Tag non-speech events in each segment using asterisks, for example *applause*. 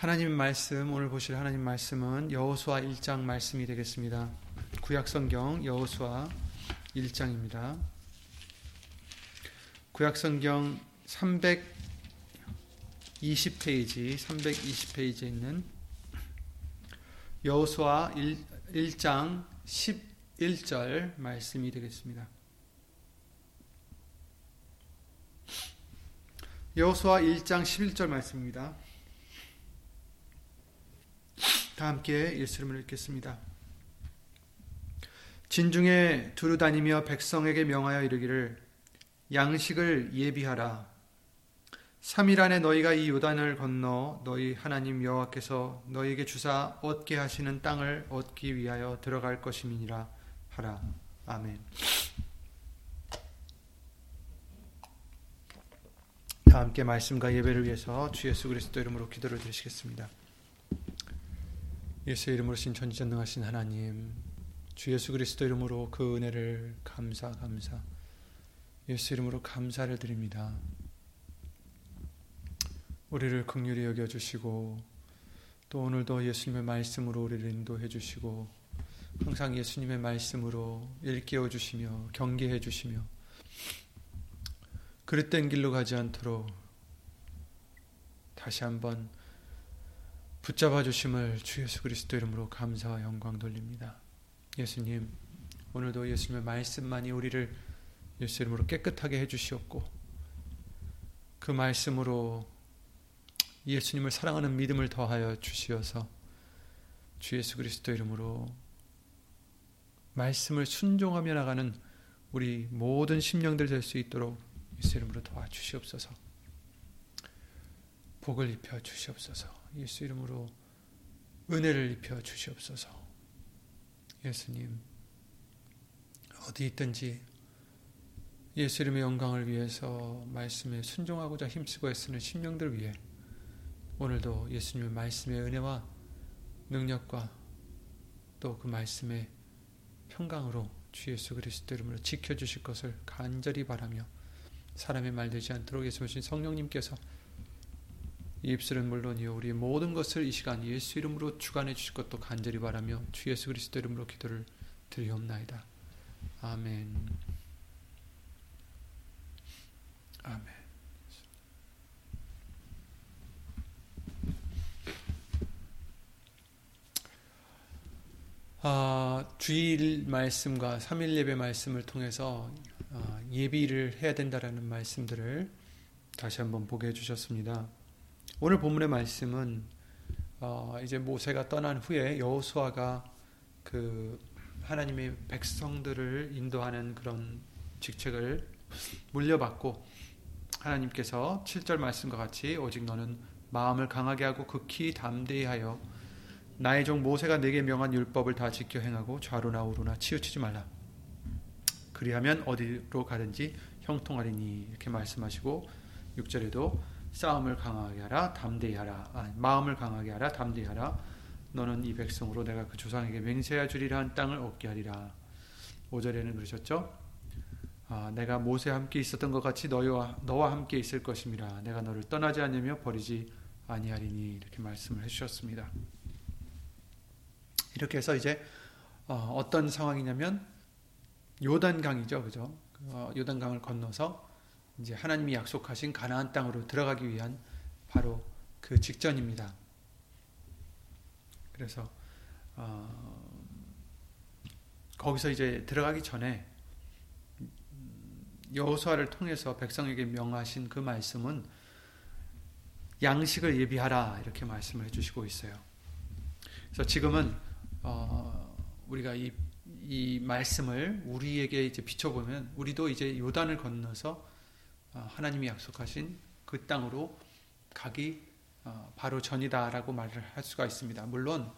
하나님 말씀 오늘 보실 하나님 말씀은 여호수아 1장 말씀이 되겠습니다. 구약 성경 여호수아 1장입니다. 구약 성경 320페이지 320페이지에 있는 여호수아 1, 장 11절 말씀이 되겠습니다. 여호수아 1장 11절 말씀입니다. 다 함께 예수님을 읽겠습니다. 진중에 두루 다니며 백성에게 명하여 이르기를 양식을 예비하라. 3일 안에 너희가 이 요단을 건너 너희 하나님 여호와께서 너희에게 주사 얻게 하시는 땅을 얻기 위하여 들어갈 것임이니라 하라. 아멘. 다 함께 말씀과 예배를 위해서 주 예수 그리스도 이름으로 기도를 드리시겠습니다. 예수 이름으로 신 전지전능하신 하나님, 주 예수 그리스도 이름으로 그 은혜를 감사 감사 예수 이름으로 감사를 드립니다. 우리를 극률히 여겨 주시고 또 오늘도 예수님의 말씀으로 우리를 인도해 주시고 항상 예수님의 말씀으로 일깨워 주시며 경계해 주시며 그릇된 길로 가지 않도록 다시 한번 붙잡아 주심을 주 예수 그리스도 이름으로 감사와 영광 돌립니다. 예수님, 오늘도 예수님의 말씀만이 우리를 예수 이름으로 깨끗하게 해 주시옵고 그 말씀으로 예수님을 사랑하는 믿음을 더하여 주시어서 주 예수 그리스도 이름으로 말씀을 순종하며 나가는 우리 모든 심령들 될 수 있도록 예수 이름으로 도와주시옵소서. 복을 입혀 주시옵소서. 예수 이름으로 은혜를 입혀 주시옵소서. 예수님 어디 있든지 예수 이름의 영광을 위해서 말씀에 순종하고자 힘쓰고 애쓰는 심령들 위해 오늘도 예수님의 말씀의 은혜와 능력과 또 그 말씀의 평강으로 주 예수 그리스도 이름으로 지켜주실 것을 간절히 바라며 사람의 말 되지 않도록 예수님 성령님께서 입술은 물론이요 우리 모든 것을 이 시간 예수 이름으로 주관해 주실 것도 간절히 바라며 주 예수 그리스도 이름으로 기도를 드리옵나이다. 아멘. 아멘. 아, 주일 말씀과 3일 예배 말씀을 통해서 아, 예비를 해야 된다라는 말씀들을 다시 한번 보게 해주셨습니다. 오늘 본문의 말씀은 어, 이제 모세가 떠난 후에 여호수아가 그 하나님의 백성들을 인도하는 그런 직책을 물려받고 하나님께서 7절 말씀과 같이 오직 너는 마음을 강하게 하고 극히 담대히 하여 나의 종 모세가 내게 명한 율법을 다 지켜 행하고 좌로나 우로나 치우치지 말라. 그리하면 어디로 가든지 형통하리니 이렇게 말씀하시고 6절에도 싸움을 강하게 하라 담대히 하라. 아, 마음을 강하게 하라 담대히 하라. 너는 이 백성으로 내가 그 조상에게 맹세하 주리라 한 땅을 얻게 하리라. 5절에는 그러셨죠? 아, 내가 모세 함께 있었던 것 같이 너와 너와 함께 있을 것임이라 내가 너를 떠나지 않으며 버리지 아니하리니. 이렇게 말씀을 해주셨습니다. 이렇게 해서 이제 어, 떤 상황이냐면 요단강이죠, 그죠? 어, 요단강을 건너서 이제 하나님이 약속하신 가나안 땅으로 들어가기 위한 바로 그 직전입니다. 그래서 어, 거기서 이제 들어가기 전에 여호수아를 통해서 백성에게 명하신 그 말씀은 양식을 예비하라 이렇게 말씀을 해주시고 있어요. 그래서 지금은 어, 우리가 이, 이 말씀을 우리에게 이제 비춰보면 우리도 이제 요단을 건너서 어, 하나님이 약속하신 그 땅으로 가기 어, 바로 전이다라고 말을 할 수가 있습니다. 물론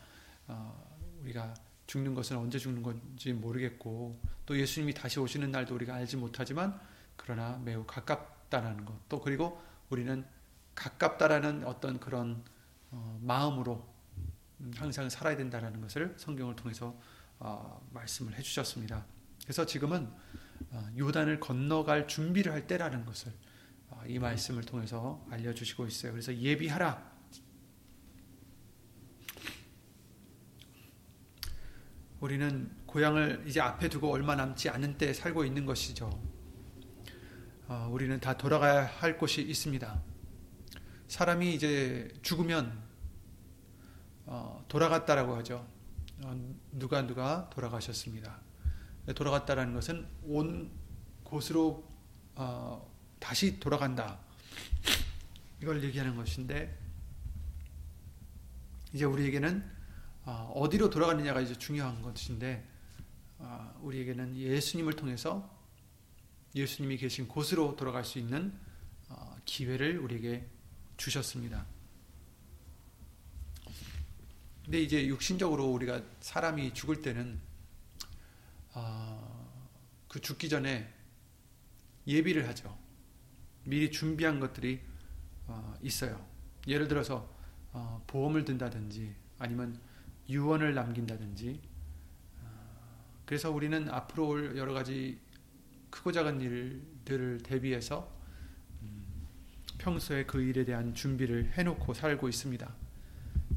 어, 우리가 죽는 것은 언제 죽는 건지 모르겠고 또 예수님이 다시 오시는 날도 우리가 알지 못하지만 그러나 매우 가깝다라는 것. 또 그리고 우리는 가깝다라는 어떤 그런 어, 마음으로 항상 살아야 된다라는 것을 성경을 통해서 어, 말씀을 해주셨습니다. 그래서 지금은 어, 요단을 건너갈 준비를 할 때라는 것을 어, 이 말씀을 통해서 알려주시고 있어요. 그래서 예비하라. 우리는 고향을 이제 앞에 두고 얼마 남지 않은 때 살고 있는 것이죠. 어, 우리는 다 돌아가야 할 곳이 있습니다. 사람이 이제 죽으면 어, 돌아갔다라고 하죠. 어, 누가 누가 돌아가셨습니다. 돌아갔다라는 것은 온 곳으로 어, 다시 돌아간다. 이걸 얘기하는 것인데 이제 우리에게는 어, 어디로 돌아가느냐가 이제 중요한 것인데 어, 우리에게는 예수님을 통해서 예수님이 계신 곳으로 돌아갈 수 있는 어, 기회를 우리에게 주셨습니다. 근데 이제 육신적으로 우리가 사람이 죽을 때는 그 죽기 전에 예비를 하죠. 미리 준비한 것들이 있어요. 예를 들어서 보험을 든다든지 아니면 유언을 남긴다든지 어, 그래서 우리는 앞으로 올 여러 가지 크고 작은 일들을 대비해서 음, 평소에 그 일에 대한 준비를 해놓고 살고 있습니다.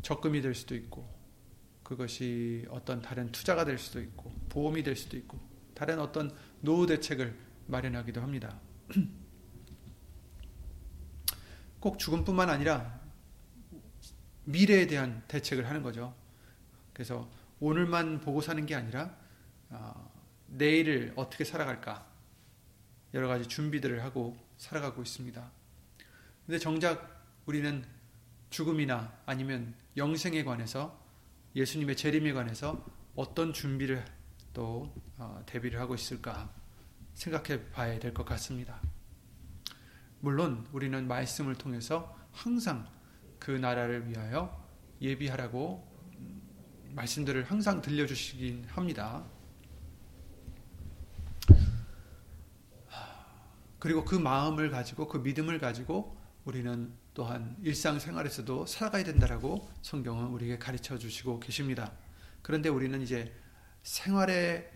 적금이 될 수도 있고 그것이 어떤 다른 투자가 될 수도 있고 보험이 될 수도 있고 다른 어떤 노후 대책을 마련하기도 합니다. *clears throat* 꼭 죽음뿐만 아니라 미래에 대한 대책을 하는 거죠. 그래서 오늘만 보고 사는 게 아니라 어, 내일을 어떻게 살아갈까 여러 가지 준비들을 하고 살아가고 있습니다. 근데 정작 우리는 죽음이나 아니면 영생에 관해서 예수님의 재림에 관해서 어떤 준비를 또 어, 대비를 하고 있을까 생각해 봐야 될 것 같습니다. 물론 우리는 말씀을 통해서 항상 그 나라를 위하여 예비하라고 말씀들을 항상 들려주시긴 합니다. 그리고 그 마음을 가지고 그 믿음을 가지고 우리는 또한 일상생활에서도 살아가야 된다라고 성경은 우리에게 가르쳐 주시고 계십니다. 그런데 우리는 이제 생활에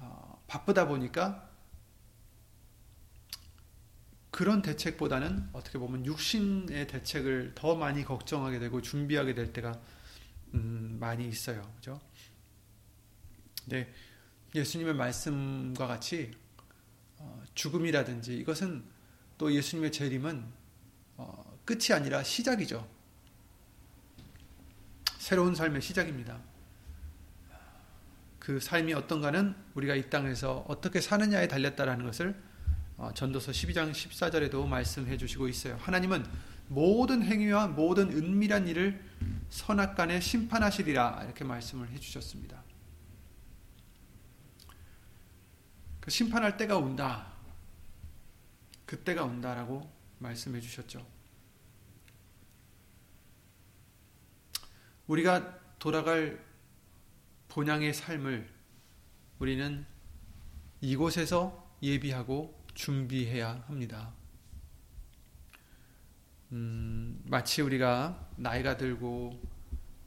어, 바쁘다 보니까 그런 대책보다는 어떻게 보면 육신의 대책을 더 많이 걱정하게 되고 준비하게 될 때가 음, 많이 있어요. 그죠? 네, 예수님의 말씀과 같이 어, 죽음이라든지 이것은 또 예수님의 재림은 어, 끝이 아니라 시작이죠. 새로운 삶의 시작입니다. 그 삶이 어떤가는 우리가 이 땅에서 어떻게 사느냐에 달렸다라는 것을 어, 전도서 12장 14절에도 말씀해 주시고 있어요. 하나님은 모든 행위와 모든 은밀한 일을 선악간에 심판하시리라 이렇게 말씀을 해 주셨습니다. 그 심판할 때가 온다. 그때가 온다라고 말씀해 주셨죠. 우리가 돌아갈 본향의 삶을 우리는 이곳에서 예비하고 준비해야 합니다. 음, 마치 우리가 나이가 들고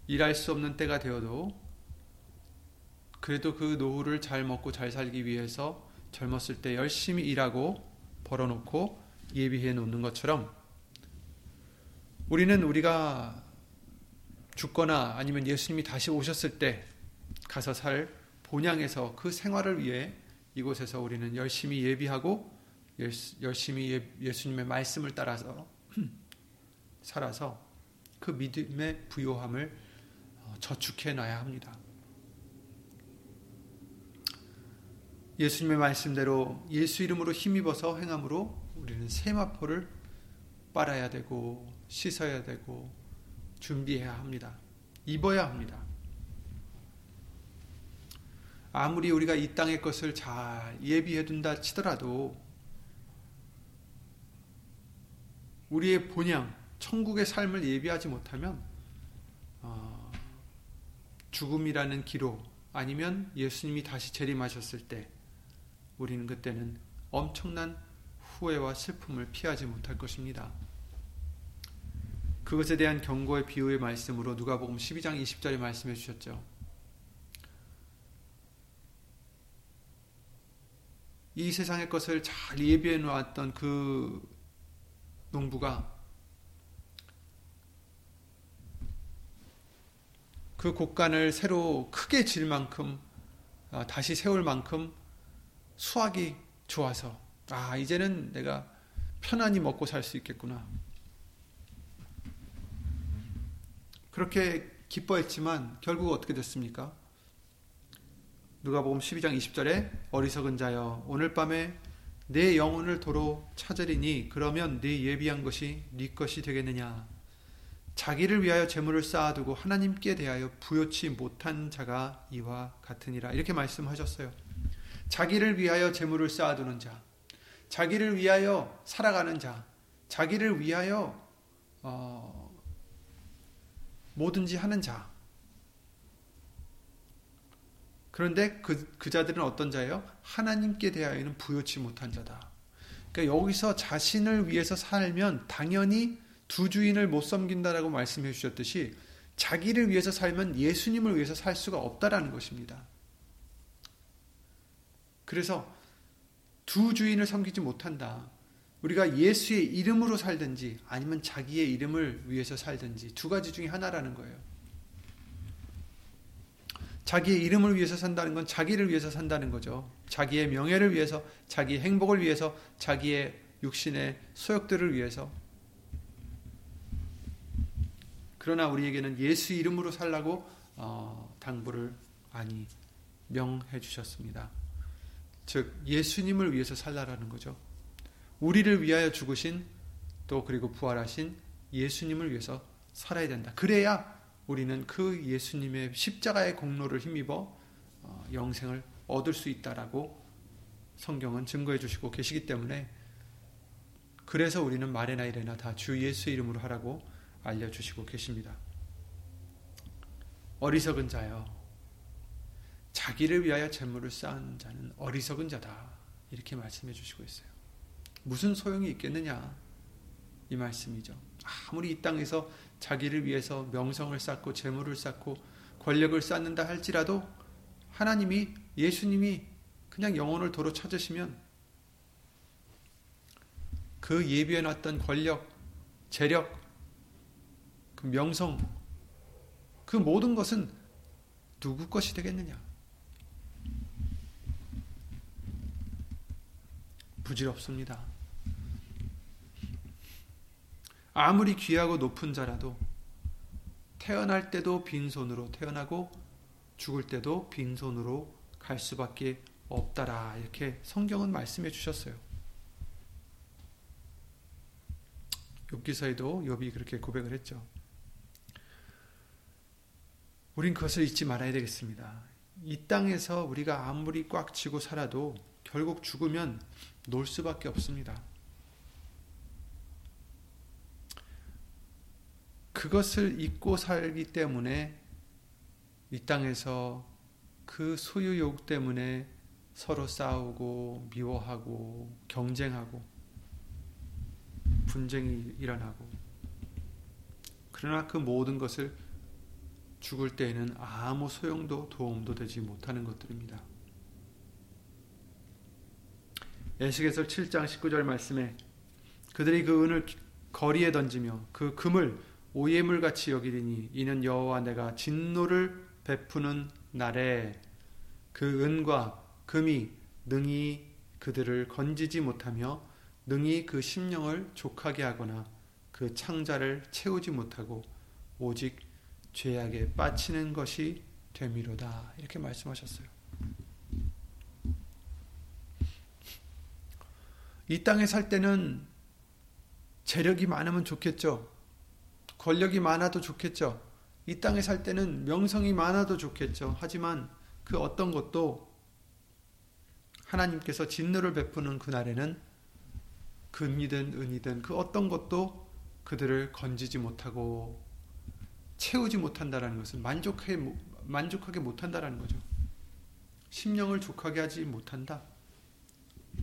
일할 수 없는 때가 되어도 그래도 그 노후를 잘 먹고 잘 살기 위해서 젊었을 때 열심히 일하고 벌어놓고 예비해 놓는 것처럼 우리는 우리가 죽거나 아니면 예수님이 다시 오셨을 때 가서 살 본향에서 그 생활을 위해 이곳에서 우리는 열심히 예비하고 열심히 예수님의 말씀을 따라서 *clears throat* 살아서 그 믿음의 부요함을 어, 저축해 놔야 합니다. 예수님의 말씀대로 예수 이름으로 힘입어서 행함으로 우리는 세마포를 빨아야 되고 씻어야 되고 준비해야 합니다. 입어야 합니다. 아무리 우리가 이 땅의 것을 잘 예비해 둔다 치더라도 우리의 본향, 천국의 삶을 예비하지 못하면 어, 죽음이라는 기로 아니면 예수님이 다시 재림하셨을 때 우리는 그때는 엄청난 후회와 슬픔을 피하지 못할 것입니다. 그것에 대한 경고의 비유의 말씀으로 누가복음 12장 20절에 말씀해 주셨죠. 이 세상의 것을 잘 예비해 놓았던 그 농부가 그 곡간을 새로 크게 질 만큼 아, 다시 세울 만큼 수확이 좋아서 아 이제는 내가 편안히 먹고 살 수 있겠구나 그렇게 기뻐했지만 결국 어떻게 됐습니까? 누가복음 12장 20절에 어리석은 자여 오늘 밤에 내 영혼을 도로 찾으리니 그러면 네 예비한 것이 네 것이 되겠느냐 자기를 위하여 재물을 쌓아두고 하나님께 대하여 부여치 못한 자가 이와 같으니라 이렇게 말씀하셨어요. 자기를 위하여 재물을 쌓아두는 자, 자기를 위하여 살아가는 자, 자기를 위하여 어, 뭐든지 하는 자, 그런데 그, 그 자들은 어떤 자예요? 하나님께 대하여는 부여치 못한 자다. 그러니까 여기서 자신을 위해서 살면 당연히 두 주인을 못 섬긴다라고 말씀해 주셨듯이 자기를 위해서 살면 예수님을 위해서 살 수가 없다라는 것입니다. 그래서 두 주인을 섬기지 못한다. 우리가 예수의 이름으로 살든지 아니면 자기의 이름을 위해서 살든지 두 가지 중에 하나라는 거예요. 자기의 이름을 위해서 산다는 건 자기를 위해서 산다는 거죠. 자기의 명예를 위해서, 자기의 행복을 위해서, 자기의 육신의 소욕들을 위해서. 그러나 우리에게는 예수 이름으로 살라고 어, 당부를 많이 명해 주셨습니다. 즉 예수님을 위해서 살라라는 거죠. 우리를 위하여 죽으신 또 그리고 부활하신 예수님을 위해서 살아야 된다. 그래야 우리는 그 예수님의 십자가의 공로를 힘입어 어, 영생을 얻을 수 있다라고 성경은 증거해 주시고 계시기 때문에 그래서 우리는 말이나 이래나 다 주 예수 이름으로 하라고 알려주시고 계십니다. 어리석은 자여 자기를 위하여 재물을 쌓은 자는 어리석은 자다 이렇게 말씀해 주시고 있어요. 무슨 소용이 있겠느냐 이 말씀이죠. 아무리 이 땅에서 자기를 위해서 명성을 쌓고 재물을 쌓고 권력을 쌓는다 할지라도 하나님이 예수님이 그냥 영혼을 도로 찾으시면 그 예비해 놨던 권력, 재력, 그 명성, 그 모든 것은 누구 것이 되겠느냐? 부질없습니다. 아무리 귀하고 높은 자라도 태어날 때도 빈손으로 태어나고 죽을 때도 빈손으로 갈 수밖에 없다라 이렇게 성경은 말씀해 주셨어요. 욥기서에도 욥이 그렇게 고백을 했죠. 우린 그것을 잊지 말아야 되겠습니다. 이 땅에서 우리가 아무리 꽉 쥐고 살아도 결국 죽으면 놀 수밖에 없습니다. 그것을 잊고 살기 때문에 이 땅에서 그 소유욕 때문에 서로 싸우고 미워하고 경쟁하고 분쟁이 일어나고 그러나 그 모든 것을 죽을 때에는 아무 소용도 도움도 되지 못하는 것들입니다. 에스겔서 7장 19절 말씀에 그들이 그 은을 거리에 던지며 그 금을 오예물 같이 여기리니 이는 여호와 내가 진노를 베푸는 날에 그 은과 금이 능히 그들을 건지지 못하며 능히 그 심령을 족하게 하거나 그 창자를 채우지 못하고 오직 죄악에 빠치는 것이 되미로다. 이렇게 말씀하셨어요. 이 땅에 살 때는 재력이 많으면 좋겠죠. 권력이 많아도 좋겠죠. 이 땅에 살 때는 명성이 많아도 좋겠죠. 하지만 그 어떤 것도 하나님께서 진노를 베푸는 그날에는 금이든 은이든 그 어떤 것도 그들을 건지지 못하고 채우지 못한다라는 것은 만족하게, 만족하게 못한다라는 거죠. 심령을 족하게 하지 못한다.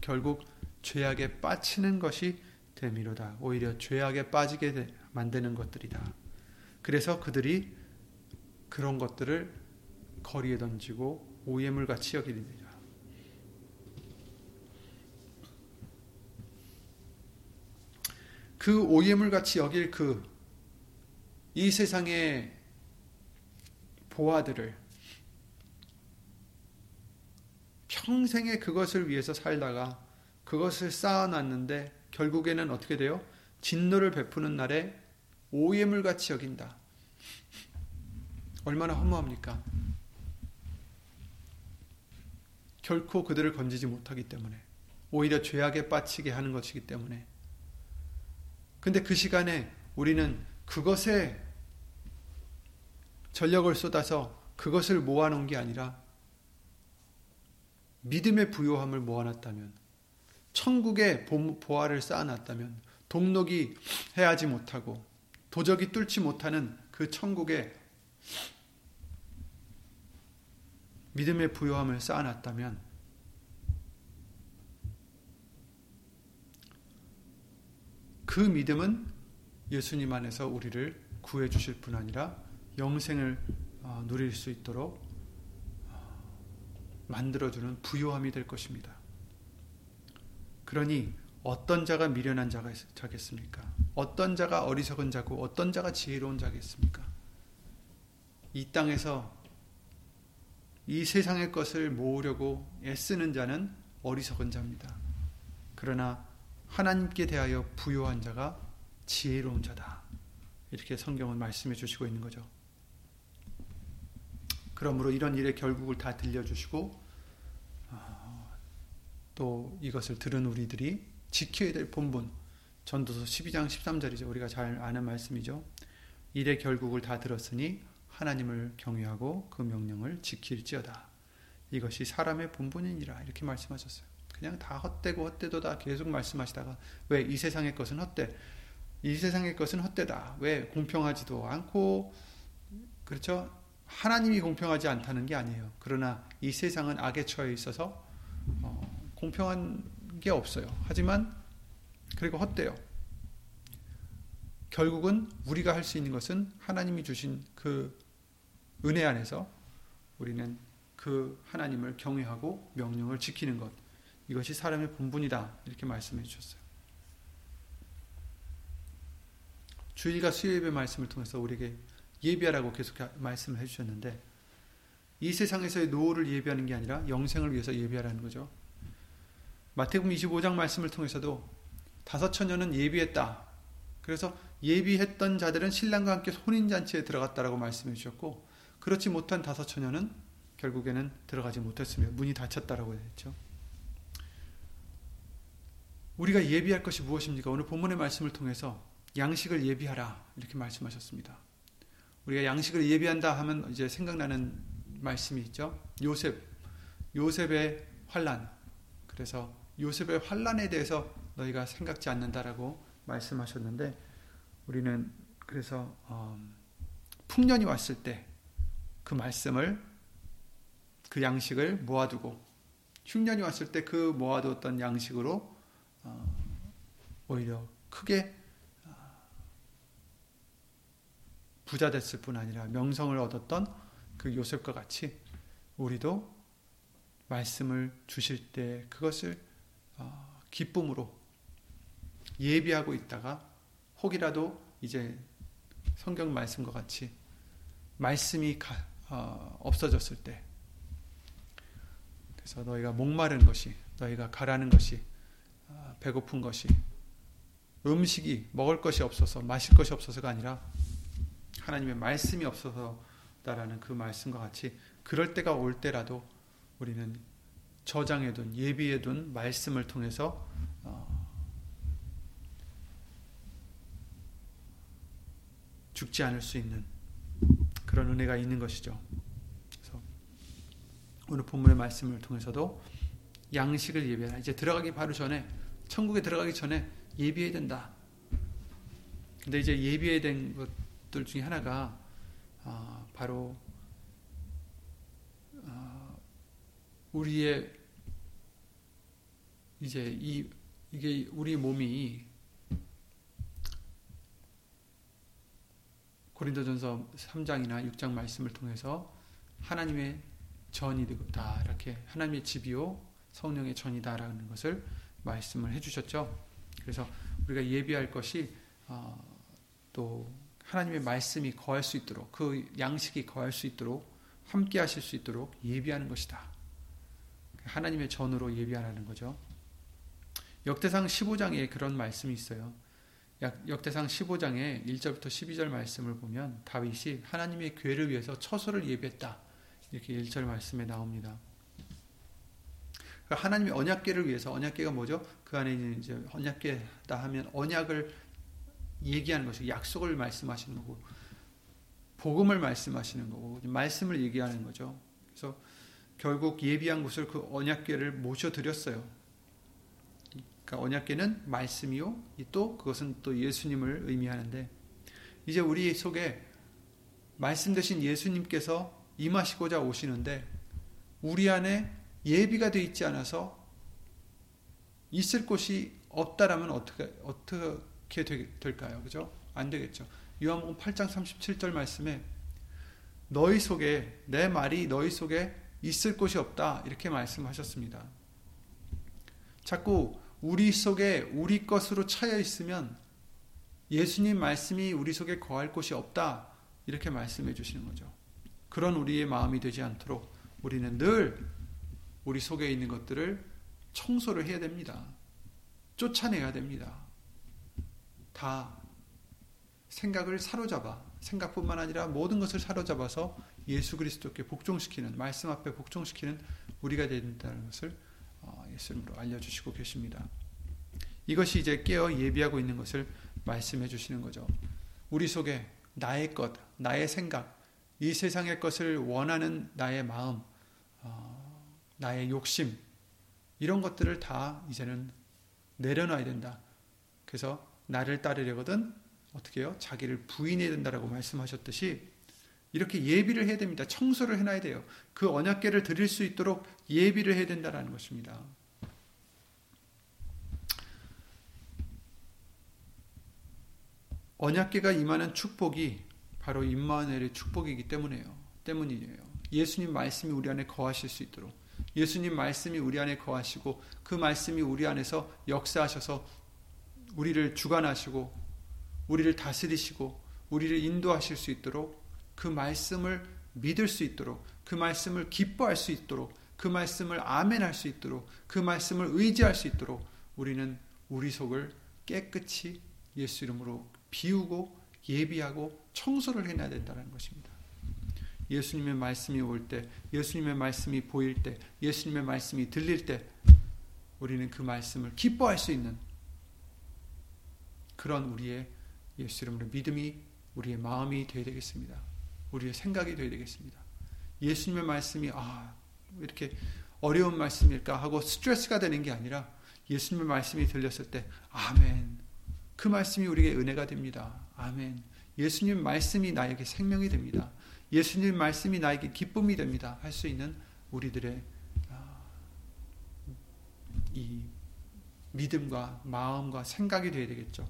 결국 죄악에 빠치는 것이 되미로다. 오히려 죄악에 빠지게 만드는 것들이다. 그래서 그들이 그런 것들을 거리에 던지고 오예물 같이 여기리라. 그 오예물 같이 여길 그 이 세상의 보아들을 평생에 그것을 위해서 살다가 그것을 쌓아놨는데 결국에는 어떻게 돼요? 진노를 베푸는 날에 오예물 같이 여긴다. 얼마나 허무합니까? 결코 그들을 건지지 못하기 때문에 오히려 죄악에 빠치게 하는 것이기 때문에 근데 그 시간에 우리는 그것에 전력을 쏟아서 그것을 모아놓은 게 아니라 믿음의 부요함을 모아놨다면 천국의 보화를 쌓아놨다면 동록이 해하지 못하고 도적이 뚫지 못하는 그 천국의 믿음의 부요함을 쌓아놨다면 그 믿음은 예수님 안에서 우리를 구해 주실 뿐 아니라 영생을 어, 누릴 수 있도록 어, 만들어주는 부요함이 될 것입니다. 그러니 어떤 자가 미련한 자가 자겠습니까? 어떤 자가 어리석은 자고 어떤 자가 지혜로운 자겠습니까? 이 땅에서 이 세상의 것을 모으려고 애쓰는 자는 어리석은 자입니다. 그러나 하나님께 대하여 부요한 자가 지혜로운 자다. 이렇게 성경은 말씀해 주시고 있는 거죠. 그러므로 이런 일의 결국을 다 들려주시고 또 이것을 들은 우리들이 지켜야 될 본분 전도서 12장 13절이죠. 우리가 잘 아는 말씀이죠. 일의 결국을 다 들었으니 하나님을 경외하고 그 명령을 지킬지어다. 이것이 사람의 본분이니라 이렇게 말씀하셨어요. 그냥 다 헛되고 헛되도다 계속 말씀하시다가 왜 이 세상의 것은 헛되 이 세상의 것은 헛되다. 왜 공평하지도 않고 그렇죠? 하나님이 공평하지 않다는 게 아니에요. 그러나 이 세상은 악에 처해 있어서 어, 공평한 게 없어요. 하지만 그리고 헛되요. 결국은 우리가 할 수 있는 것은 하나님이 주신 그 은혜 안에서 우리는 그 하나님을 경외하고 명령을 지키는 것. 이것이 사람의 본분이다. 이렇게 말씀해 주셨어요. 주일과 수요일의 말씀을 통해서 우리에게 예비하라고 계속 말씀을 해 주셨는데 이 세상에서의 노후를 예비하는 게 아니라 영생을 위해서 예비하라는 거죠. 마태복음 25장 말씀을 통해서도 다섯 처녀는 예비했다. 그래서 예비했던 자들은 신랑과 함께 혼인잔치에 들어갔다라고 말씀해 주셨고 그렇지 못한 다섯 처녀는 결국에는 들어가지 못했으며 문이 닫혔다라고 했죠. 우리가 예비할 것이 무엇입니까? 오늘 본문의 말씀을 통해서 양식을 예비하라 이렇게 말씀하셨습니다. 우리가 양식을 예비한다 하면 이제 생각나는 말씀이 있죠. 요셉, 요셉의 환란. 그래서 요셉의 환란에 대해서 너희가 생각지 않는다라고 말씀하셨는데 우리는 그래서 어, 풍년이 왔을 때 그 말씀을 그 양식을 모아두고 흉년이 왔을 때 그 모아두었던 양식으로 어, 오히려 크게 어, 부자 됐을 뿐 아니라 명성을 얻었던 그 요셉과 같이 우리도 말씀을 주실 때 그것을 어, 기쁨으로 예비하고 있다가 혹이라도 이제 성경 말씀과 같이 말씀이 가, 어, 없어졌을 때 그래서 너희가 목마른 것이 너희가 가라는 것이 아, 배고픈 것이 음식이 먹을 것이 없어서 마실 것이 없어서가 아니라 하나님의 말씀이 없어서다라는 그 말씀과 같이 그럴 때가 올 때라도 우리는 저장해둔 예비해둔 말씀을 통해서 어, 죽지 않을 수 있는 그런 은혜가 있는 것이죠. 그래서 오늘 본문의 말씀을 통해서도 양식을 예비하라. 이제 들어가기 바로 전에 천국에 들어가기 전에 예비해야 된다. 근데 이제 예비해야 된 것들 중에 하나가 아, 바로 아, 우리의 이제 이 이게 우리 몸이 고린도전서 3장이나 6장 말씀을 통해서 하나님의 전이다 이렇게 하나님의 집이요 성령의 전이다라는 것을 말씀을 해주셨죠. 그래서 우리가 예비할 것이 어, 또 하나님의 말씀이 거할 수 있도록 그 양식이 거할 수 있도록 함께 하실 수 있도록 예비하는 것이다. 하나님의 전으로 예비하라는 거죠. 역대상 15장에 그런 말씀이 있어요. 역대상 15장에 1절부터 12절 말씀을 보면 다윗이 하나님의 괴를 위해서 처소를 예비했다. 이렇게 1절 말씀에 나옵니다. 그러니까 하나님의 언약궤를 위해서 언약궤가 뭐죠? 그 안에 이제 언약궤다 하면 언약을 얘기하는 것이 약속을 말씀하시는 거고 복음을 말씀하시는 거고 말씀을 얘기하는 거죠. 그래서 결국 예비한 곳을 그 언약궤를 모셔 드렸어요. 그러니까 언약궤는 말씀이요. 또 그것은 또 예수님을 의미하는데 이제 우리 속에 말씀 되신 예수님께서 임하시고자 오시는데 우리 안에 예비가 되어 있지 않아서 있을 곳이 없다라면 어떻게 어떻게 될까요? 그죠? 안 되겠죠. 요한복음 8장 37절 말씀에 너희 속에 내 말이 너희 속에 있을 곳이 없다 이렇게 말씀하셨습니다. 자꾸 우리 속에 우리 것으로 차여 있으면 예수님 말씀이 우리 속에 거할 곳이 없다 이렇게 말씀해 주시는 거죠. 그런 우리의 마음이 되지 않도록 우리는 늘 우리 속에 있는 것들을 청소를 해야 됩니다. 쫓아내야 됩니다. 다 생각을 사로잡아 생각뿐만 아니라 모든 것을 사로잡아서 예수 그리스도께 복종시키는 말씀 앞에 복종시키는 우리가 된다는 것을 어, 예수님으로 알려주시고 계십니다. 이것이 이제 깨어 예비하고 있는 것을 말씀해 주시는 거죠. 우리 속에 나의 것, 나의 생각, 이 세상의 것을 원하는 나의 마음, 어, 나의 욕심, 이런 것들을 다 이제는 내려놔야 된다. 그래서 나를 따르려거든 어떻게 해요? 자기를 부인해야 된다라고 말씀하셨듯이 이렇게 예비를 해야 됩니다. 청소를 해놔야 돼요. 그 언약계를 드릴 수 있도록 예비를 해야 된다는 것입니다. 언약계가 임하는 축복이 바로 임마누엘의 축복이기 때문에요. 때문이에요. 예수님 말씀이 우리 안에 거하실 수 있도록 예수님 말씀이 우리 안에 거하시고 그 말씀이 우리 안에서 역사하셔서 우리를 주관하시고 우리를 다스리시고 우리를 인도하실 수 있도록 그 말씀을 믿을 수 있도록 그 말씀을 기뻐할 수 있도록 그 말씀을 아멘할 수 있도록 그 말씀을 의지할 수 있도록 우리는 우리 속을 깨끗이 예수 이름으로 비우고 예비하고 청소를 해놔야 된다는 것입니다. 예수님의 말씀이 올 때, 예수님의 말씀이 보일 때, 예수님의 말씀이 들릴 때, 우리는 그 말씀을 기뻐할 수 있는 그런 우리의 예수 이름으로 믿음이 우리의 마음이 되어야 되겠습니다. 우리의 생각이 되어야 되겠습니다. 예수님의 말씀이 아 이렇게 어려운 말씀일까 하고 스트레스가 되는 게 아니라 예수님의 말씀이 들렸을 때 아멘 그 말씀이 우리에게 은혜가 됩니다. 아멘 예수님 말씀이 나에게 생명이 됩니다. 예수님 말씀이 나에게 기쁨이 됩니다. 할 수 있는 우리들의 아, 이 믿음과 마음과 생각이 되어야 되겠죠.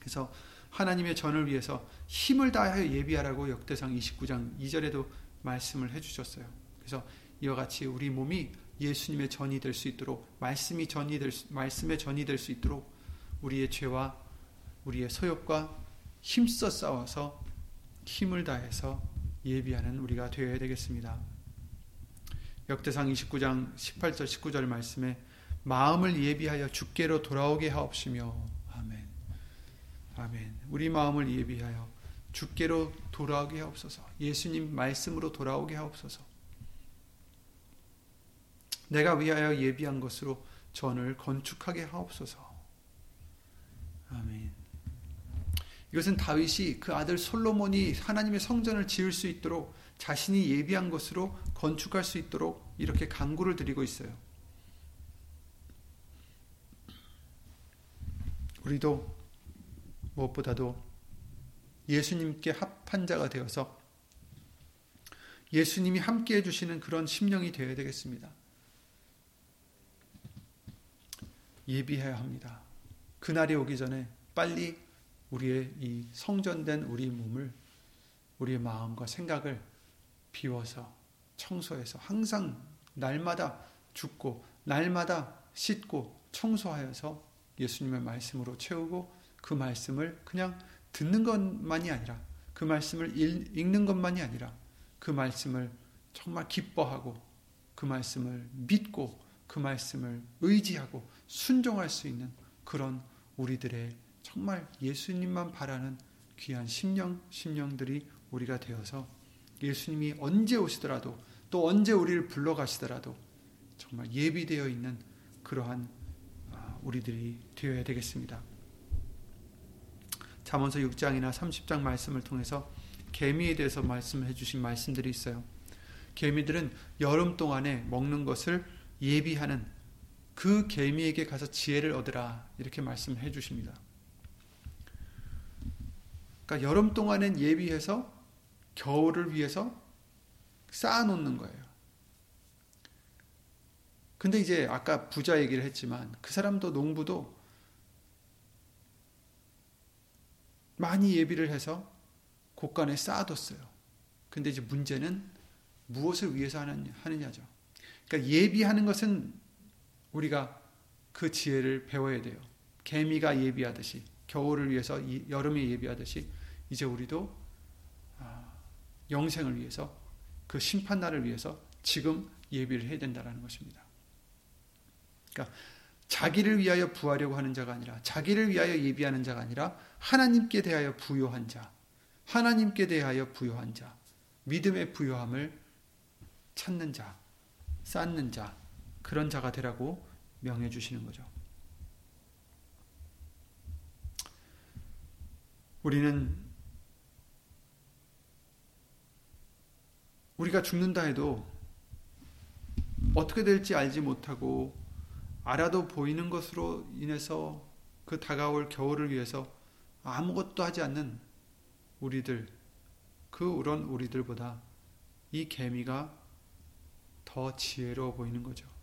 그래서 하나님의 전을 위해서 힘을 다하여 예비하라고 역대상 29장 2절에도 말씀을 해주셨어요. 그래서 이와 같이 우리 몸이 예수님의 전이 될 수 있도록 말씀이 전이 될 수, 말씀의 전이 될 수 있도록 우리의 죄와 우리의 소욕과 힘써 싸워서 힘을 다해서 예비하는 우리가 되어야 되겠습니다. 역대상 29장 18절 19절 말씀에 마음을 예비하여 주께로 돌아오게 하옵시며 아멘. 아멘. 우리 마음을 예비하여 주께로 돌아오게 하옵소서. 예수님 말씀으로 돌아오게 하옵소서. 내가 위하여 예비한 것으로 전을 건축하게 하옵소서. 아멘. 이것은 다윗이 그 아들 솔로몬이 하나님의 성전을 지을 수 있도록 자신이 예비한 것으로 건축할 수 있도록 이렇게 강구를 드리고 있어요. 우리도 무엇보다도 예수님께 합한 자가 되어서 예수님이 함께 해주시는 그런 심령이 되어야 되겠습니다. 예비해야 합니다. 그날이 오기 전에 빨리 우리의 이 성전된 우리 몸을 우리의 마음과 생각을 비워서 청소해서 항상 날마다 죽고 날마다 씻고 청소하여서 예수님의 말씀으로 채우고 그 말씀을 그냥 듣는 것만이 아니라 그 말씀을 읽는 것만이 아니라 그 말씀을 정말 기뻐하고 그 말씀을 믿고 그 말씀을 의지하고 순종할 수 있는 그런 우리들의 정말 예수님만 바라는 귀한 심령, 심령들이 우리가 되어서 예수님이 언제 오시더라도 또 언제 우리를 불러가시더라도 정말 예비되어 있는 그러한 아, 우리들이 되어야 되겠습니다. 잠언서 6장이나 30장 말씀을 통해서 개미에 대해서 말씀해 주신 말씀들이 있어요. 개미들은 여름 동안에 먹는 것을 예비하는 그 개미에게 가서 지혜를 얻으라 이렇게 말씀해 주십니다. 그러니까 여름 동안엔 예비해서 겨울을 위해서 쌓아 놓는 거예요. 근데 이제 아까 부자 얘기를 했지만 그 사람도 농부도 많이 예비를 해서 곳간에 쌓아뒀어요. 근데 이제 문제는 무엇을 위해서 하느냐죠. 그러니까 예비하는 것은 우리가 그 지혜를 배워야 돼요. 개미가 예비하듯이 겨울을 위해서 여름에 예비하듯이 이제 우리도 아, 영생을 위해서 그 심판 날을 위해서 지금 예비를 해야 된다는 것입니다. 그러니까 자기를 위하여 부하려고 하는 자가 아니라 자기를 위하여 예비하는 자가 아니라 하나님께 대하여 부요한 자, 하나님께 대하여 부요한 자, 믿음의 부요함을 찾는 자, 쌓는 자, 그런 자가 되라고 명해 주시는 거죠. 우리는 우리가 죽는다 해도 어떻게 될지 알지 못하고 알아도 보이는 것으로 인해서 그 다가올 겨울을 위해서 아무것도 하지 않는 우리들, 그 우런 우리들보다 이 개미가 더 지혜로워 보이는 거죠.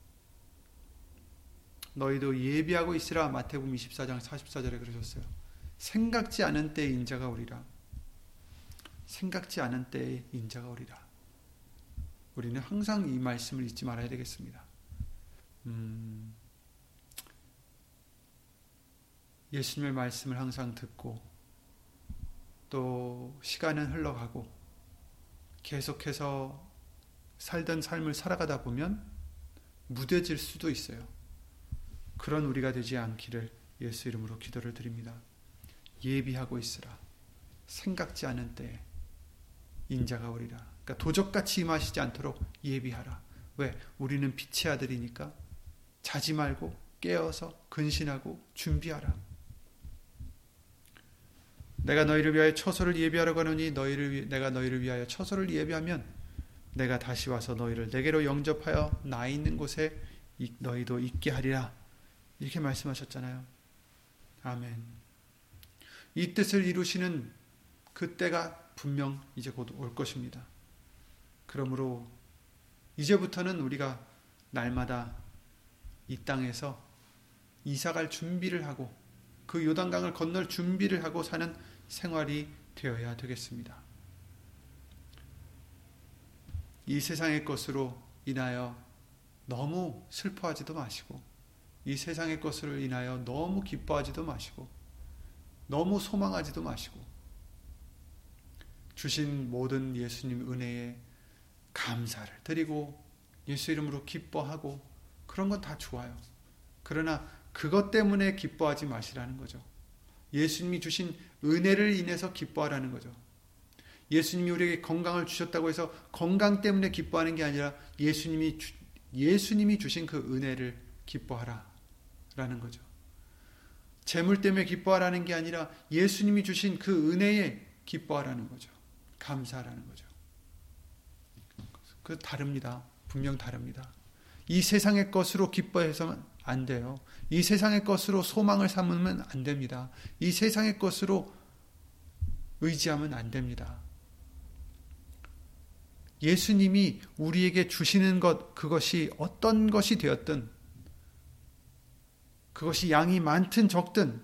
너희도 예비하고 있으라 마태복음 24장 44절에 그러셨어요. 생각지 않은 때의 인자가 오리라. 생각지 않은 때의 인자가 오리라. 우리는 항상 이 말씀을 잊지 말아야 되겠습니다. 음, 예수님의 말씀을 항상 듣고 또 시간은 흘러가고 계속해서 살던 삶을 살아가다 보면 무뎌질 수도 있어요. 그런 우리가 되지 않기를 예수 이름으로 기도를 드립니다. 예비하고 있으라. 생각지 않은 때에 인자가 오리라. 그러니까 도적같이 임하시지 않도록 예비하라. 왜? 우리는 빛의 아들이니까 자지 말고 깨어서 근신하고 준비하라. 내가 너희를 위하여 처소를 예비하려고 하노니 너희를 내가 너희를 위하여 처소를 예비하면 내가 다시 와서 너희를 내게로 영접하여 나 있는 곳에 너희도 있게 하리라 이렇게 말씀하셨잖아요. 아멘. 이 뜻을 이루시는 그때가 분명 이제 곧 올 것입니다. 그러므로 이제부터는 우리가 날마다 이 땅에서 이사갈 준비를 하고 그 요단강을 건널 준비를 하고 사는 생활이 되어야 되겠습니다. 이 세상의 것으로 인하여 너무 슬퍼하지도 마시고, 이 세상의 것을 인하여 너무 기뻐하지도 마시고, 너무 소망하지도 마시고, 주신 모든 예수님 은혜에 감사를 드리고, 예수 이름으로 기뻐하고, 그런 건 다 좋아요. 그러나 그것 때문에 기뻐하지 마시라는 거죠. 예수님이 주신 은혜를 인해서 기뻐하라는 거죠. 예수님이 우리에게 건강을 주셨다고 해서 건강 때문에 기뻐하는 게 아니라 예수님이 주, 예수님이 주신 그 은혜를 기뻐하라 라는 거죠. 재물 때문에 기뻐하라는 게 아니라 예수님이 주신 그 은혜에 기뻐하라는 거죠. 감사하라는 거죠. 그 다릅니다. 분명 다릅니다. 이 세상의 것으로 기뻐해서는 안 돼요. 이 세상의 것으로 소망을 삼으면 안 됩니다. 이 세상의 것으로 의지하면 안 됩니다. 예수님이 우리에게 주시는 것, 그것이 어떤 것이 되었든, 그것이 양이 많든 적든,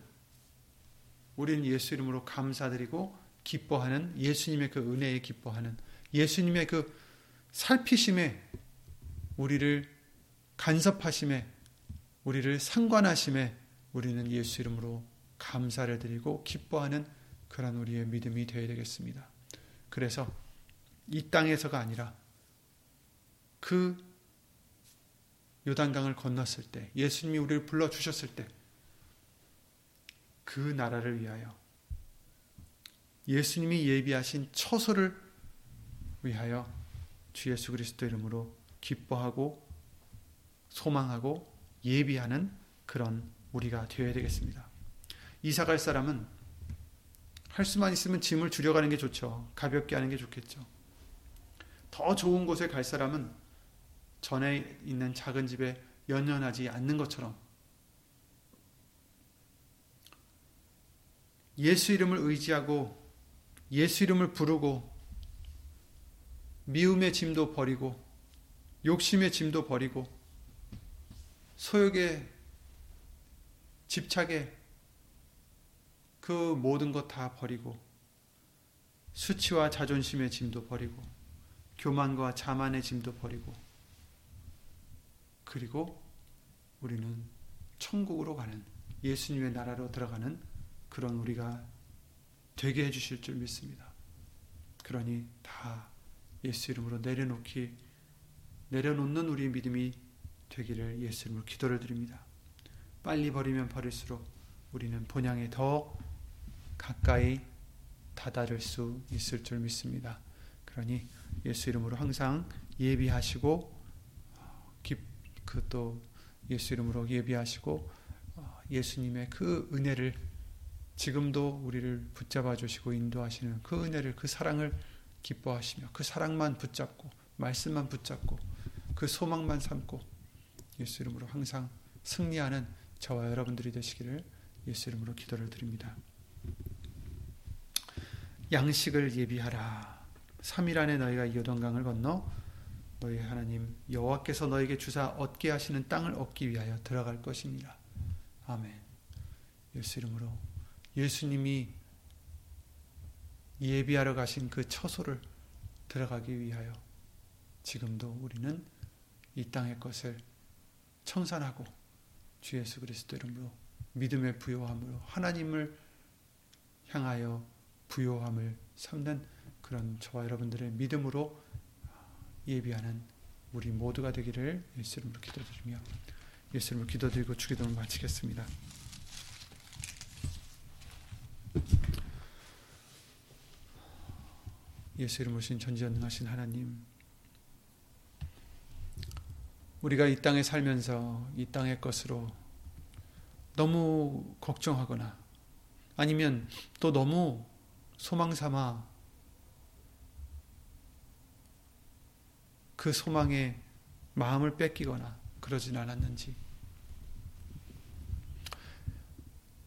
우리는 예수 이름으로 감사드리고 기뻐하는 예수님의 그 은혜에 기뻐하는 예수님의 그 살피심에 우리를 간섭하심에 우리를 상관하심에 우리는 예수 이름으로 감사를 드리고 기뻐하는 그런 우리의 믿음이 되어야 되겠습니다. 그래서 이 땅에서가 아니라 그 요단강을 건넜을 때 예수님이 우리를 불러 주셨을 때 그 나라를 위하여 예수님이 예비하신 처소를 위하여 주 예수 그리스도 이름으로 기뻐하고 소망하고 예비하는 그런 우리가 되어야 되겠습니다. 이사 갈 사람은 할 수만 있으면 짐을 줄여가는 게 좋죠. 가볍게 하는 게 좋겠죠. 더 좋은 곳에 갈 사람은 전에 있는 작은 집에 연연하지 않는 것처럼 예수 이름을 의지하고 예수 이름을 부르고 미움의 짐도 버리고 욕심의 짐도 버리고 소욕에 집착에 그 모든 것 다 버리고 수치와 자존심의 짐도 버리고 교만과 자만의 짐도 버리고 그리고 우리는 천국으로 가는 예수님의 나라로 들어가는 그런 우리가 되게 해주실 줄 믿습니다. 그러니 다 예수 이름으로 내려놓기 내려놓는 우리의 믿음이 되기를 예수 이름으로 기도를 드립니다. 빨리 버리면 버릴수록 우리는 본향에 더 가까이 다다를 수 있을 줄 믿습니다. 그러니 예수 이름으로 항상 예비하시고 그 또 예수 이름으로 예비하시고 어, 예수님의 그 은혜를 지금도 우리를 붙잡아 주시고 인도하시는 그 은혜를 그 사랑을 기뻐하시며 그 사랑만 붙잡고 말씀만 붙잡고 그 소망만 삼고 예수 이름으로 항상 승리하는 저와 여러분들이 되시기를 예수 이름으로 기도를 드립니다. 양식을 예비하라. 3일 안에 너희가 요단강을 건너 너희 하나님 여호와께서 너에게 주사 얻게 하시는 땅을 얻기 위하여 들어갈 것이니라. 아멘. 예수 이름으로 예수님이 예비하러 가신 그 처소를 들어가기 위하여 지금도 우리는 이 땅의 것을 청산하고 주 예수 그리스도 이름으로 믿음의 부요함으로 하나님을 향하여 부요함을 삼는 그런 저와 여러분들의 믿음으로 예비하는 우리 모두가 되기를 예수 이름으로 기도드리며 예수 이름으로 기도드리고 주기도를 마치겠습니다. 예수 이름으로 신 전지전능하신 하나님 우리가 이 땅에 살면서 이 땅의 것으로 너무 걱정하거나 아니면 또 너무 소망 삼아 그 소망에 마음을 뺏기거나 그러진 않았는지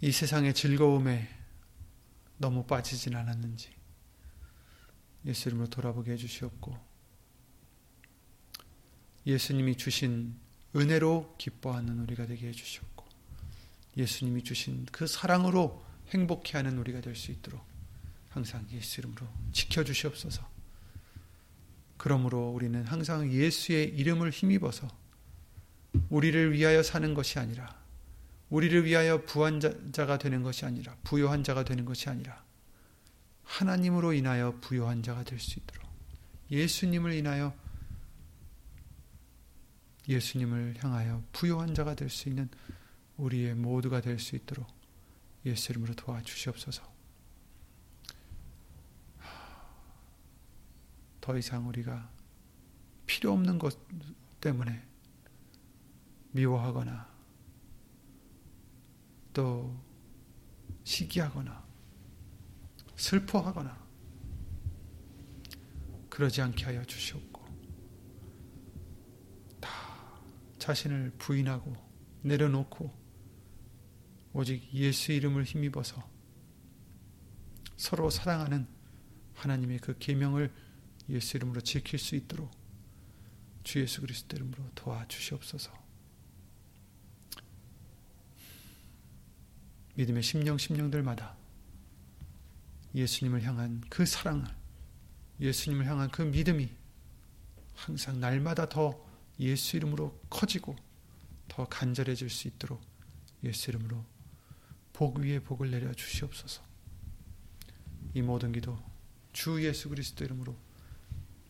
이 세상의 즐거움에 너무 빠지진 않았는지 예수 이름으로 돌아보게 해주시옵고 예수님이 주신 은혜로 기뻐하는 우리가 되게 해주셨고 예수님이 주신 그 사랑으로 행복해하는 우리가 될 수 있도록 항상 예수 이름으로 지켜주시옵소서. 그러므로 우리는 항상 예수의 이름을 힘입어서 우리를 위하여 사는 것이 아니라 우리를 위하여 부한 자가 되는 것이 아니라 부요한 자가 되는 것이 아니라 하나님으로 인하여 부요한 자가 될 수 있도록 예수님을 인하여 예수님을 향하여 부요한 자가 될 수 있는 우리의 모두가 될 수 있도록 예수 이름으로 도와주시옵소서. 더 이상 우리가 필요 없는 것 때문에 미워하거나 또 시기하거나 슬퍼하거나 그러지 않게 하여 주시옵고 다 자신을 부인하고 내려놓고 오직 예수 이름을 힘입어서 서로 사랑하는 하나님의 그 계명을 예수 이름으로 지킬 수 있도록 주 예수 그리스도 이름으로 도와주시옵소서. 믿음의 심령 심령들마다 예수님을 향한 그 사랑을 예수님을 향한 그 믿음이 항상 날마다 더 예수 이름으로 커지고 더 간절해질 수 있도록 예수 이름으로 복 위에 복을 내려 주시옵소서. 이 모든 기도 주 예수 그리스도 이름으로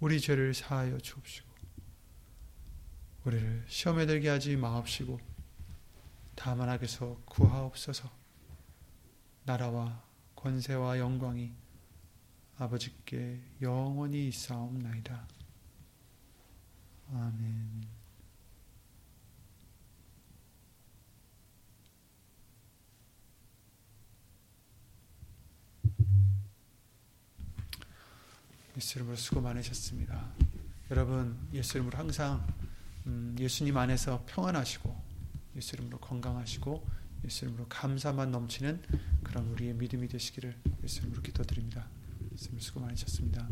우리 죄를 사하여 주옵시고 우리를 시험에 들게 하지 마옵시고 다만 악에서 구하옵소서 나라와 권세와 영광이 아버지께 영원히 있사옵나이다. 아멘. 예수 이름으로 수고 많으셨습니다. 여러분 예수 이름으로 항상 음, 예수님 안에서 평안하시고 예수 이름으로 건강하시고 예수 이름으로 감사만 넘치는 그런 우리의 믿음이 되시기를 예수 이름으로 기도드립니다. 예수님 수고 많으셨습니다.